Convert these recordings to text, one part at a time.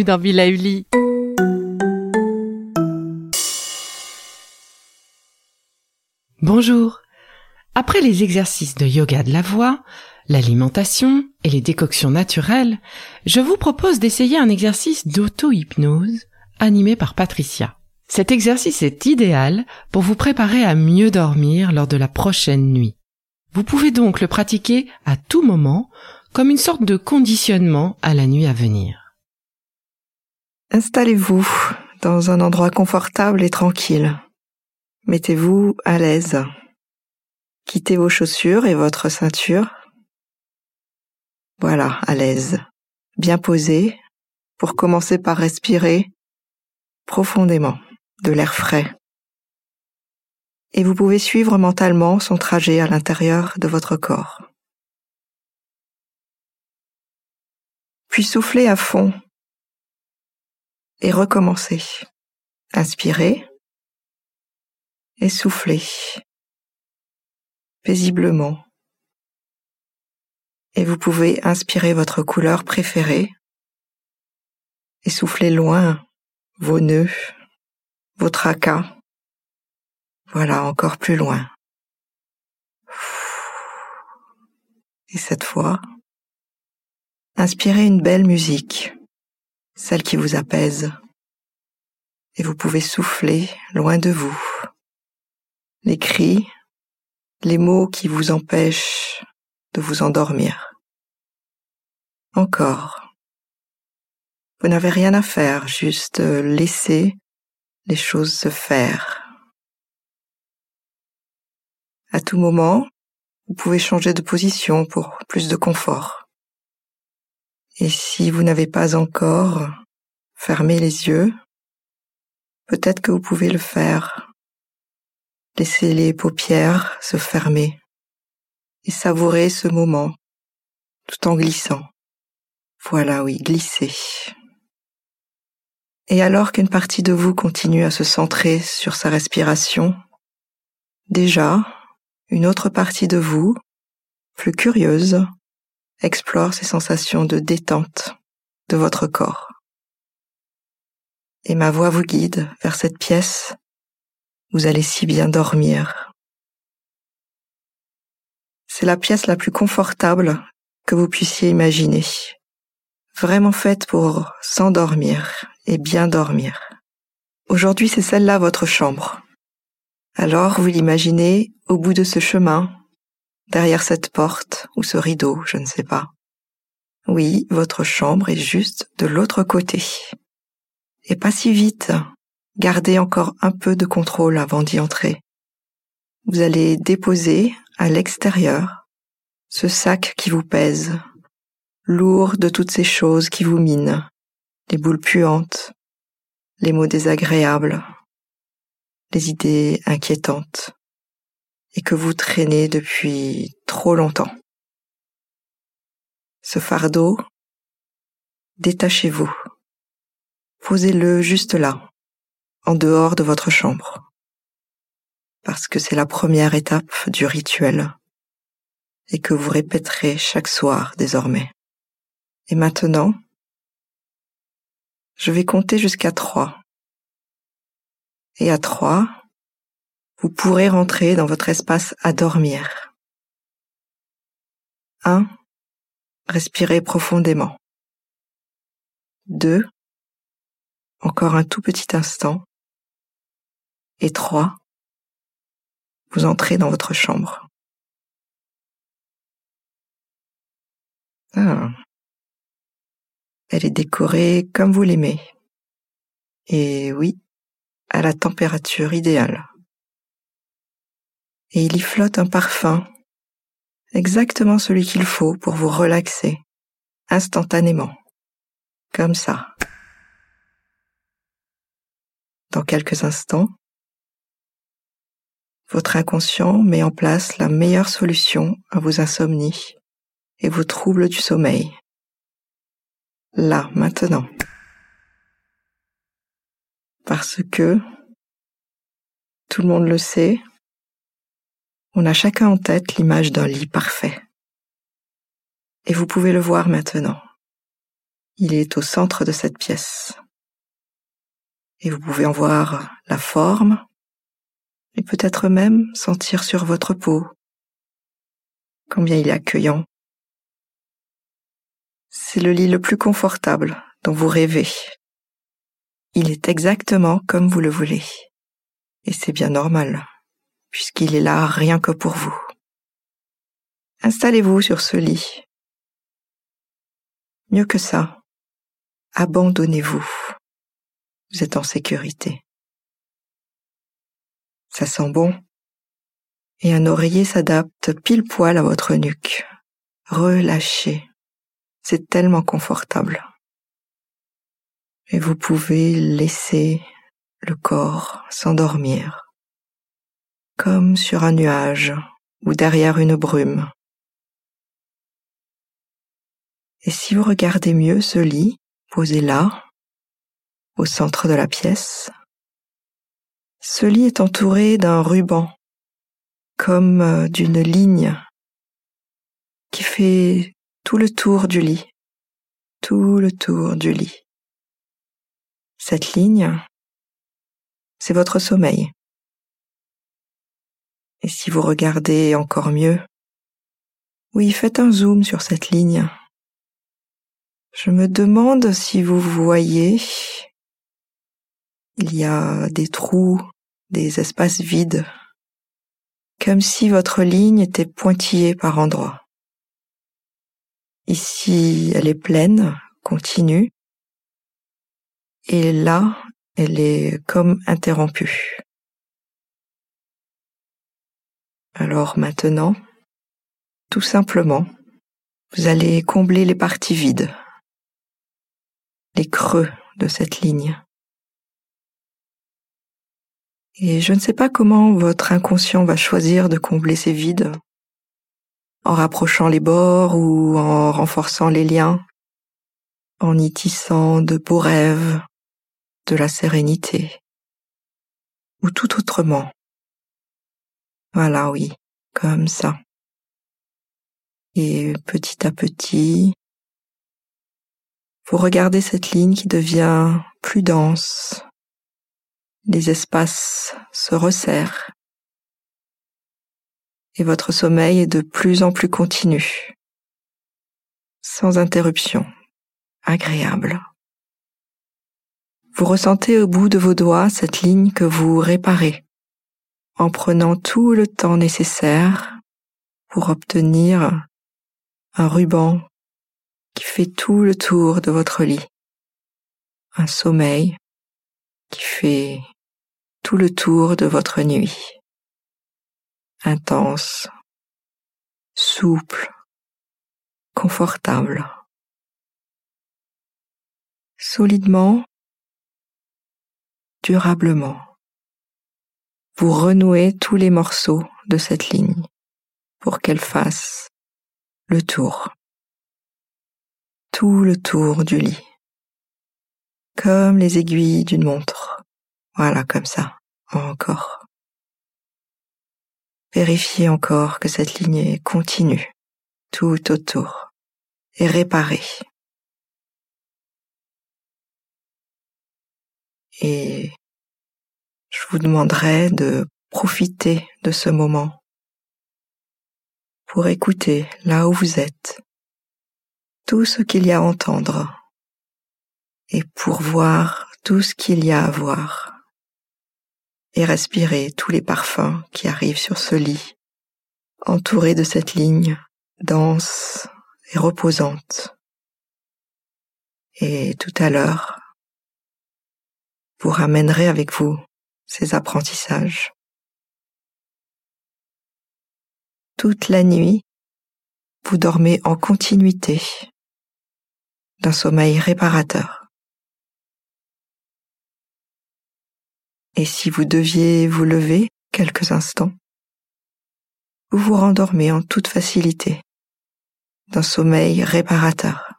dans Villa. Bonjour. Après les exercices de yoga de la voix, l'alimentation et les décoctions naturelles, je vous propose d'essayer un exercice d'auto-hypnose animé par Patricia. Cet exercice est idéal pour vous préparer à mieux dormir lors de la prochaine nuit. Vous pouvez donc le pratiquer à tout moment comme une sorte de conditionnement à la nuit à venir. Installez-vous dans un endroit confortable et tranquille. Mettez-vous à l'aise. Quittez vos chaussures et votre ceinture. Voilà, à l'aise. Bien posé pour commencer par respirer profondément de l'air frais. Et vous pouvez suivre mentalement son trajet à l'intérieur de votre corps. Puis soufflez à fond et recommencez. Inspirez et soufflez paisiblement. Et vous pouvez inspirer votre couleur préférée et souffler loin vos nœuds, vos tracas. Voilà, encore plus loin. Et cette fois, inspirez une belle musique, celle qui vous apaise. Et vous pouvez souffler loin de vous. Les cris, les mots qui vous empêchent de vous endormir. Encore. Vous n'avez rien à faire, juste laisser les choses se faire. À tout moment, vous pouvez changer de position pour plus de confort. Et si vous n'avez pas encore fermé les yeux, peut-être que vous pouvez le faire. Laissez les paupières se fermer et savourer ce moment tout en glissant. Voilà, oui, glisser. Et alors qu'une partie de vous continue à se centrer sur sa respiration, déjà, une autre partie de vous, plus curieuse, explore ces sensations de détente de votre corps. Et ma voix vous guide vers cette pièce. Vous allez si bien dormir. C'est la pièce la plus confortable que vous puissiez imaginer. Vraiment faite pour s'endormir et bien dormir. Aujourd'hui, c'est celle-là votre chambre. Alors, vous l'imaginez au bout de ce chemin, derrière cette porte ou ce rideau, je ne sais pas. Oui, votre chambre est juste de l'autre côté. Et pas si vite. Gardez encore un peu de contrôle avant d'y entrer. Vous allez déposer à l'extérieur ce sac qui vous pèse, lourd de toutes ces choses qui vous minent, les boules puantes, les mots désagréables, les idées inquiétantes, et que vous traînez depuis trop longtemps. Ce fardeau, détachez-vous. Posez-le juste là, en dehors de votre chambre, parce que c'est la première étape du rituel et que vous répéterez chaque soir désormais. Et maintenant, je vais compter jusqu'à trois. Et à trois, vous pourrez rentrer dans votre espace à dormir. Un, respirez profondément. Deux, encore un tout petit instant. Et trois, vous entrez dans votre chambre. Ah. Elle est décorée comme vous l'aimez. Et oui, à la température idéale. Et il y flotte un parfum, exactement celui qu'il faut pour vous relaxer, instantanément, comme ça. Dans quelques instants, votre inconscient met en place la meilleure solution à vos insomnies et vos troubles du sommeil là, maintenant. Parce que, tout le monde le sait, on a chacun en tête l'image d'un lit parfait. Et vous pouvez le voir maintenant. Il est au centre de cette pièce. Et vous pouvez en voir la forme et peut-être même sentir sur votre peau combien il est accueillant. C'est le lit le plus confortable dont vous rêvez. Il est exactement comme vous le voulez. Et c'est bien normal, puisqu'il est là rien que pour vous. Installez-vous sur ce lit. Mieux que ça, abandonnez-vous. Vous êtes en sécurité. Ça sent bon. Et un oreiller s'adapte pile poil à votre nuque. Relâchez. C'est tellement confortable. Et vous pouvez laisser le corps s'endormir, comme sur un nuage ou derrière une brume. Et si vous regardez mieux ce lit, posé là, au centre de la pièce, ce lit est entouré d'un ruban, comme euh, d'une ligne qui fait tout le tour du lit, tout le tour du lit. Cette ligne, c'est votre sommeil. Et si vous regardez encore mieux, oui, faites un zoom sur cette ligne. Je me demande si vous voyez, il y a des trous, des espaces vides, comme si votre ligne était pointillée par endroits. Ici, elle est pleine, continue, et là, elle est comme interrompue. Alors maintenant, tout simplement, vous allez combler les parties vides, les creux de cette ligne. Et je ne sais pas comment votre inconscient va choisir de combler ces vides, en rapprochant les bords ou en renforçant les liens, en y tissant de beaux rêves, de la sérénité, ou tout autrement. Voilà, oui, comme ça. Et petit à petit, vous regardez cette ligne qui devient plus dense. Les espaces se resserrent. Et votre sommeil est de plus en plus continu. Sans interruption. Agréable. Vous ressentez au bout de vos doigts cette ligne que vous réparez en prenant tout le temps nécessaire pour obtenir un ruban qui fait tout le tour de votre lit. Un sommeil qui fait tout le tour de votre nuit. Intense, souple, confortable. Solidement durablement. Vous renouez tous les morceaux de cette ligne pour qu'elle fasse le tour. Tout le tour du lit. Comme les aiguilles d'une montre. Voilà, comme ça. Encore. Vérifiez encore que cette ligne est continue, tout autour, et réparée. et vous demanderai de profiter de ce moment pour écouter là où vous êtes tout ce qu'il y a à entendre et pour voir tout ce qu'il y a à voir et respirer tous les parfums qui arrivent sur ce lit entouré de cette ligne dense et reposante. Et tout à l'heure, vous ramènerez avec vous ces apprentissages. Toute la nuit, vous dormez en continuité d'un sommeil réparateur. Et si vous deviez vous lever quelques instants, vous vous rendormez en toute facilité d'un sommeil réparateur.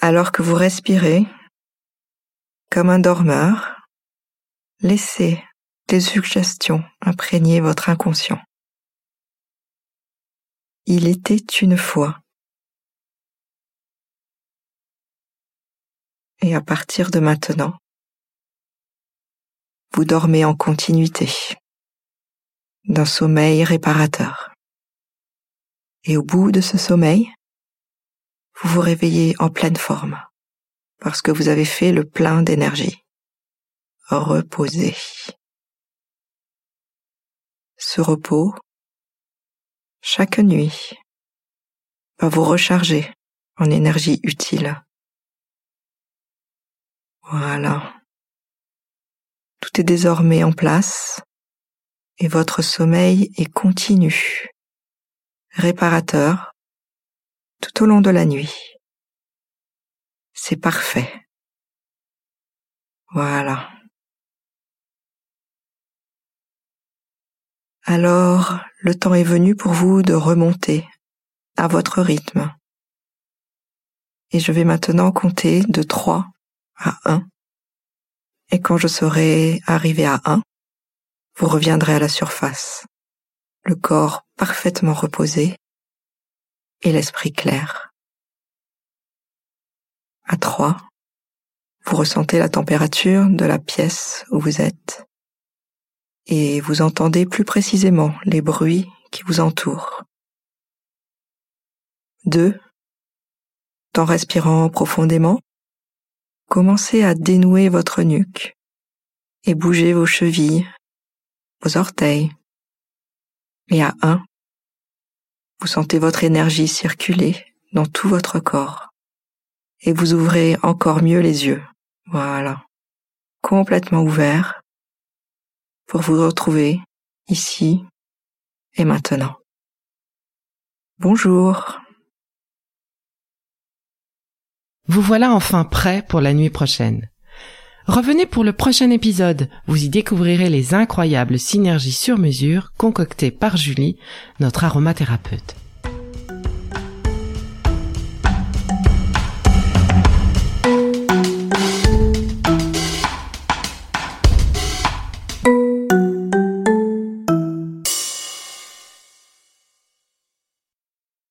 Alors que vous respirez comme un dormeur, laissez des suggestions imprégner votre inconscient. Il était une fois. Et à partir de maintenant, vous dormez en continuité d'un sommeil réparateur. Et au bout de ce sommeil, vous vous réveillez en pleine forme parce que vous avez fait le plein d'énergie. Reposez. Ce repos, chaque nuit, va vous recharger en énergie utile. Voilà. Tout est désormais en place et votre sommeil est continu, réparateur, tout au long de la nuit. C'est parfait. Voilà. Alors, le temps est venu pour vous de remonter à votre rythme. Et je vais maintenant compter de 3 à 1. Et quand je serai arrivé à 1, vous reviendrez à la surface, le corps parfaitement reposé et l'esprit clair. À 3, vous ressentez la température de la pièce où vous êtes et vous entendez plus précisément les bruits qui vous entourent. 2. En respirant profondément, commencez à dénouer votre nuque et bouger vos chevilles, vos orteils. Et à 1, vous sentez votre énergie circuler dans tout votre corps et vous ouvrez encore mieux les yeux. Voilà. Complètement ouverts pour vous retrouver ici et maintenant. Bonjour. Vous voilà enfin prêt pour la nuit prochaine. Revenez pour le prochain épisode, vous y découvrirez les incroyables synergies sur mesure concoctées par Julie, notre aromathérapeute.